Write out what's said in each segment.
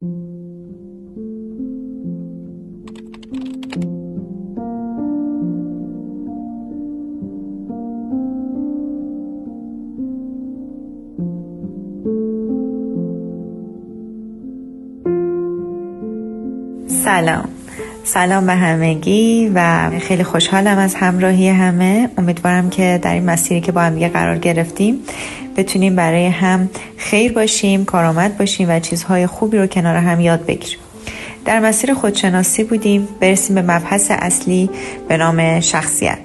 سلام سلام به همگی و خیلی خوشحالم از همراهی همه. امیدوارم که در این مسیری که با هم دیگه قرار گرفتیم بتونیم برای هم خیر باشیم کارآمد باشیم و چیزهای خوبی رو کنار هم یاد بگیریم. در مسیر خودشناسی بودیم. برسیم به مبحث اصلی به نام شخصیت.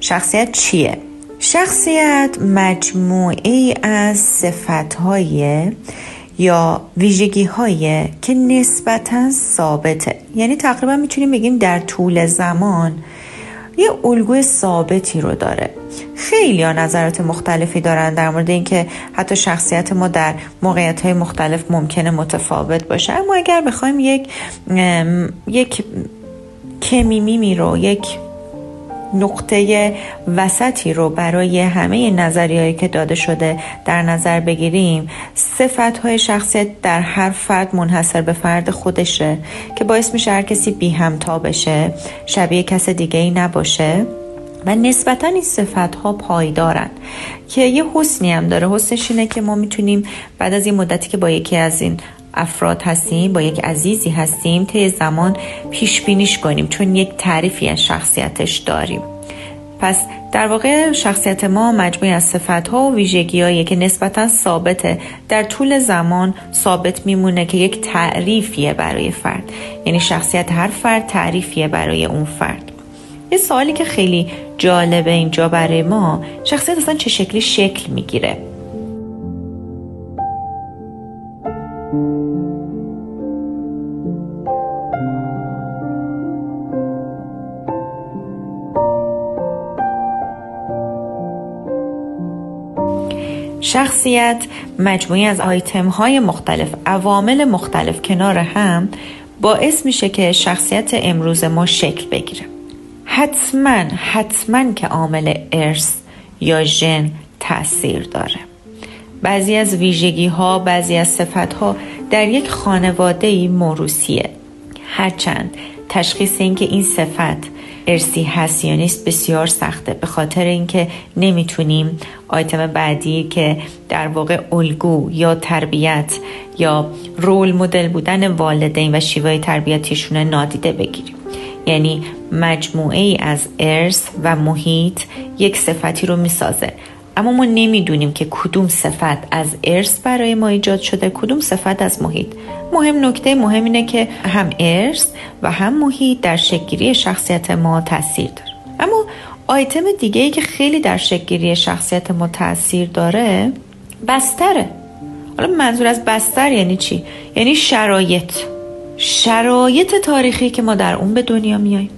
شخصیت چیه؟ شخصیت مجموعه از صفتهای یا ویژگی هایی که نسبتا ثابته. یعنی تقریبا می‌تونیم بگیم در طول زمان یه الگوی ثابتی رو داره. خیلی ها نظرات مختلفی دارن در مورد اینکه حتی شخصیت ما در موقعیت های مختلف ممکنه متفاوت باشه. اما اگر بخوایم یک یک کمیمیمی رو یک نقطه وسطی رو برای همه نظریهایی که داده شده در نظر بگیریم. صفت های شخصیت در هر فرد منحصر به فرد خودشه که باعث میشه هر کسی بی همتا بشه شبیه کس دیگه ای نباشه. و نسبتا این صفت ها پایدارن که یه حسنی هم داره. حسنش اینه که ما می‌تونیم بعد از این مدتی که با یکی از این افراد هستیم با یک عزیزی هستیم طی زمان پیش بینیش کنیم چون یک تعریفی از شخصیتش داریم. پس در واقع شخصیت ما مجموعی از صفت ها و ویژگی که نسبتا ثابته. در طول زمان ثابت میمونه که یک تعریفیه برای فرد. یعنی شخصیت هر فرد تعریفیه برای اون فرد. یه سوالی که خیلی جالبه اینجا برای ما شخصیت اصلا چه شکلی شکل می‌گیره؟ شخصیت مجموعی از آیتم های مختلف عوامل مختلف کنار هم باعث میشه که شخصیت امروز ما شکل بگیره. حتما حتما که عامل ارث یا ژن تاثیر داره. بعضی از ویژگی ها بعضی از صفت ها در یک خانواده موروسیه هرچند تشخیص اینکه این صفت ارسی هست یا نیست بسیار سخته. به خاطر اینکه نمی‌تونیم آیتم بعدی که در واقع الگو یا تربیت یا رول مدل بودن والدین و شیوه تربیتیشون نادیده بگیریم. یعنی مجموعه ای از ارث و محیط یک صفتی رو می‌سازه. اما ما نمی‌دونیم که کدوم صفت از ارث برای ما ایجاد شده کدوم صفت از محیط. مهم نکته مهم اینه که هم ارث و هم محیط در شکلگیری شخصیت ما تاثیر داره. اما آیتم دیگه ای که خیلی در شکلگیری شخصیت ما تاثیر داره بستره. حالا منظور از بستر یعنی چی؟ یعنی شرایط. شرایط تاریخی که ما در اون به دنیا میاییم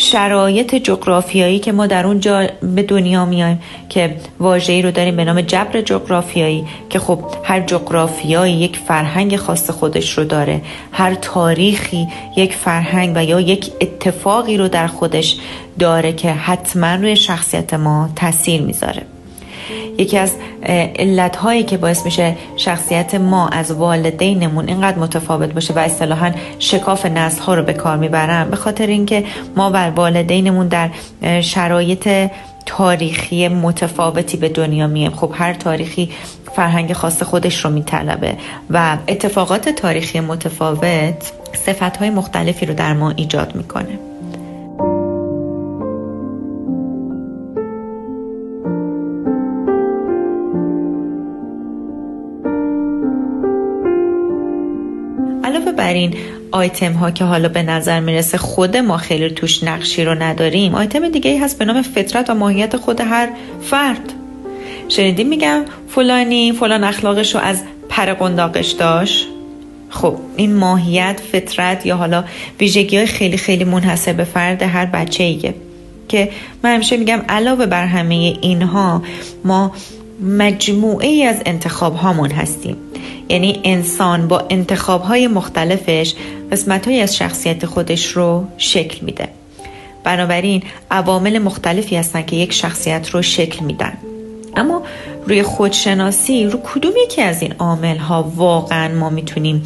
شرایط جغرافیایی که ما در اونجا به دنیا میایم که واژه‌ای رو داریم به نام جبر جغرافیایی که خب هر جغرافیایی یک فرهنگ خاص خودش رو داره. هر تاریخی یک فرهنگ و یا یک اتفاقی رو در خودش داره که حتما روی شخصیت ما تاثیر می‌ذاره. یکی از علتهایی که باعث میشه شخصیت ما از والدینمون اینقدر متفاوت باشه و اصطلاحا شکاف نسل ها رو به کار می‌برن به خاطر اینکه ما و والدینمون در شرایط تاریخی متفاوتی به دنیا میایم. خب هر تاریخی فرهنگ خاص خودش رو میطلبه و اتفاقات تاریخی متفاوت صفت های مختلفی رو در ما ایجاد می‌کنه. بر این آیتم ها که حالا به نظر می‌رسه خود ما خیلی توش نقشی رو نداریم آیتم دیگه ای هست به نام فطرت و ماهیت خود هر فرد. شنیدیم میگم فلانی فلان اخلاقش رو از پر قنداقش داشت. خب این ماهیت فطرت یا حالا ویژگی های خیلی خیلی منحصر به فرد هر بچه ایه که من همیشه میگم علاوه بر همه اینها ما مجموعه ای از انتخاب هامون هستیم. یعنی انسان با انتخاب های مختلفش قسمت های از شخصیت خودش رو شکل میده. بنابراین عوامل مختلفی هستن که یک شخصیت رو شکل میدن. اما روی خودشناسی رو کدوم یکی از این عامل ها واقعا ما می‌تونیم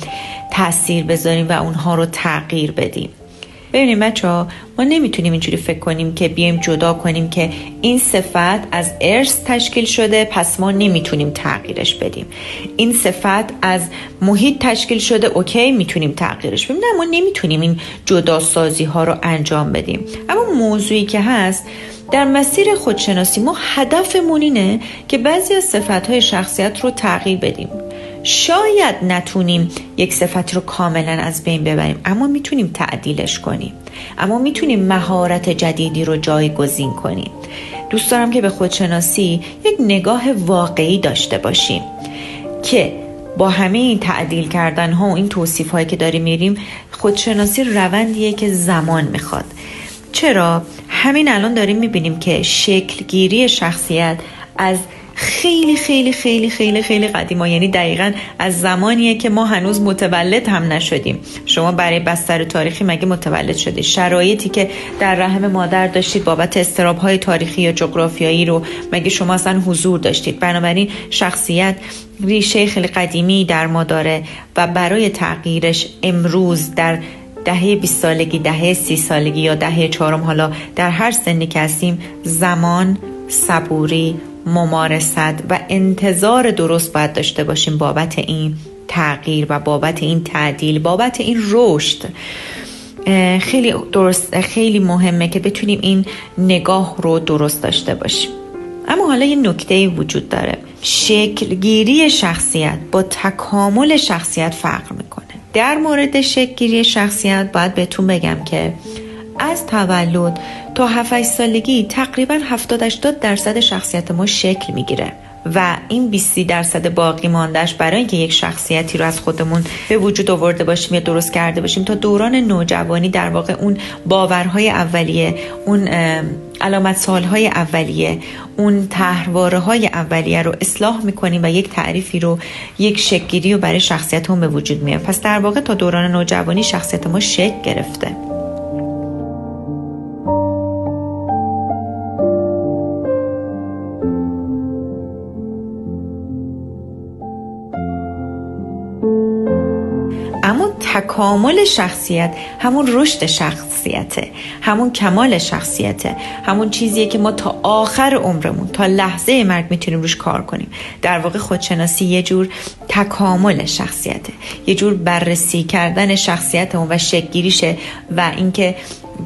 تاثیر بذاریم و اونها رو تغییر بدیم؟ ببینیم بچه ها ما نمی‌تونیم اینجوری فکر کنیم که بیایم جدا کنیم که این صفت از ارث تشکیل شده پس ما نمی‌تونیم تغییرش بدیم. این صفت از محیط تشکیل شده اوکی می‌تونیم تغییرش بدیم. نه ما نمی‌تونیم این جدا سازی ها رو انجام بدیم. اما موضوعی که هست در مسیر خودشناسی ما هدفمون اینه که بعضی از صفت های شخصیت رو تغییر بدیم. شاید نتونیم یک صفت رو کاملا از بین ببریم اما می‌تونیم تعدیلش کنیم. اما می‌تونیم مهارت جدیدی رو جایگزین کنیم. دوست دارم که به خودشناسی یک نگاه واقعی داشته باشیم که با همه این تعدیل کردن ها و این توصیف هایی که داریم میریم خودشناسی روندیه که زمان می‌خواد. چرا؟ همین الان داریم می‌بینیم که شکلگیری شخصیت از خیلی خیلی خیلی خیلی خیلی قدیما. یعنی دقیقا از زمانیه که ما هنوز متولد هم نشدیم. شما برای بستر تاریخی مگه متولد شدید شرایطی که در رحم مادر داشتید بابت استراب های تاریخی یا جغرافیایی رو مگه شما اصلا حضور داشتید؟ بنابراین شخصیت ریشه خیلی قدیمی در ما داره و برای تغییرش امروز در دهه 20 سالگی دهه سی سالگی یا دهه چهارم حالا در هر سنی که هستیم زمان صبوری ممارست و انتظار درست باید داشته باشیم بابت این تغییر و بابت این تعدیل بابت این رشد. خیلی درست خیلی مهمه که بتونیم این نگاه رو درست داشته باشیم. اما حالا یه نکته وجود داره. شکلگیری شخصیت با تکامل شخصیت فرق می‌کنه. در مورد شکلگیری شخصیت باید بهتون بگم که از تولد تا 7 سالگی تقریبا 70 80 درصد شخصیت ما شکل می‌گیره و این 20 درصد باقی ماندهش برای اینکه یک شخصیتی رو از خودمون به وجود آورده باشیم یا درست کرده باشیم تا دوران نوجوانی در واقع اون باورهای اولیه اون علامت سالهای اولیه اون تحرواره های اولیه رو اصلاح می‌کنیم و یک تعریفی رو یک شکلگیری رو برای شخصیت هم به وجود میاد پس در واقع تا دوران نوجوانی شخصیت ما شکل گرفته. تکامل شخصیت همون رشد شخصیته همون کمال شخصیته همون چیزیه که ما تا آخر عمرمون تا لحظه مرگ می‌تونیم روش کار کنیم. در واقع خودشناسی یه جور تکامل شخصیته یه جور بررسی کردن شخصیت اون و شکلگیریشه و اینکه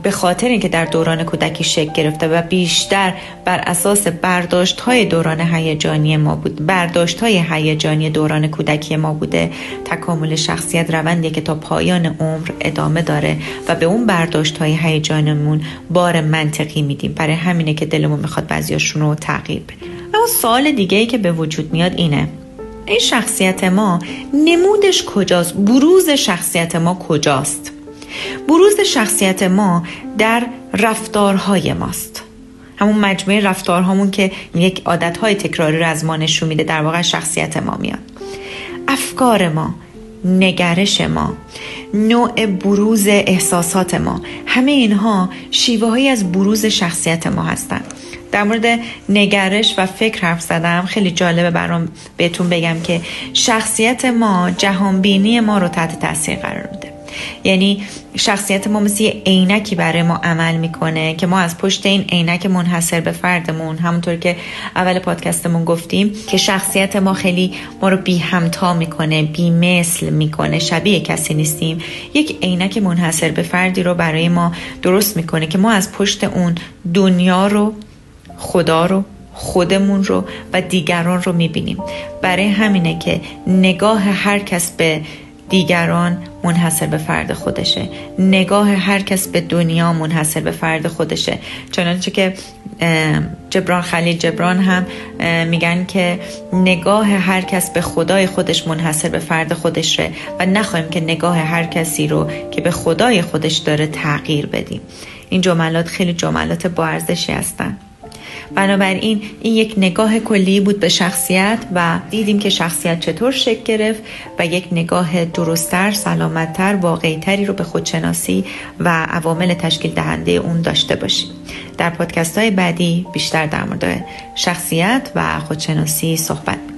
به خاطر اینکه در دوران کودکی شکل گرفته و بیشتر بر اساس برداشت های دوران هیجانی ما بود. برداشت های هیجانی دوران کودکی ما بوده. تکامل شخصیت روندی که تا پایان عمر ادامه داره و به اون برداشت های هیجانمون بار منطقی میدیم. برای همینه که دلمون می‌خواد بعضیاشون رو تغییر بدیم اما سوال دیگه ای که به وجود میاد اینه. این شخصیت ما نمودش کجاست؟ بروز شخصیت ما کجاست؟ بروز شخصیت ما در رفتارهای ماست. همون مجموعه رفتارهامون که یک عادتهای تکراری رو از ما نشون میده در واقع شخصیت ما میاد افکار ما نگرش ما نوع بروز احساسات ما همه اینها شیوه از بروز شخصیت ما هستند. در مورد نگرش و فکر حرف زدم خیلی جالبه برام بهتون بگم که شخصیت ما جهانبینی ما رو تحت تاثیر قرار میده. یعنی شخصیت ما مثل یه عینکی برای ما عمل می‌کنه که ما از پشت این عینک منحصر به فردمون همونطور که اول پادکستمون گفتیم که شخصیت ما خیلی ما رو بی همتا می‌کنه بی مثل می‌کنه شبیه کسی نیستیم. یک عینک منحصر به فردی رو برای ما درست می‌کنه که ما از پشت اون دنیا رو خدا رو خودمون رو و دیگران رو می‌بینیم. برای همینه که نگاه هر کس به دیگران منحصر به فرد خودشه. نگاه هر کس به دنیا منحصر به فرد خودشه. چنانچه که جبران خلیل جبران هم میگن که نگاه هر کس به خدای خودش منحصر به فرد خودشه و نخواهیم که نگاه هر کسی رو که به خدای خودش داره تغییر بدیم. این جملات خیلی جملات با ارزشی هستن. بنابراین این یک نگاه کلی بود به شخصیت و دیدیم که شخصیت چطور شکل گرفت و یک نگاه درستتر، سلامتتر، واقعیتری رو به خودشناسی و عوامل تشکیل دهنده اون داشته باشیم. در پادکست های بعدی بیشتر در مورد شخصیت و خودشناسی صحبت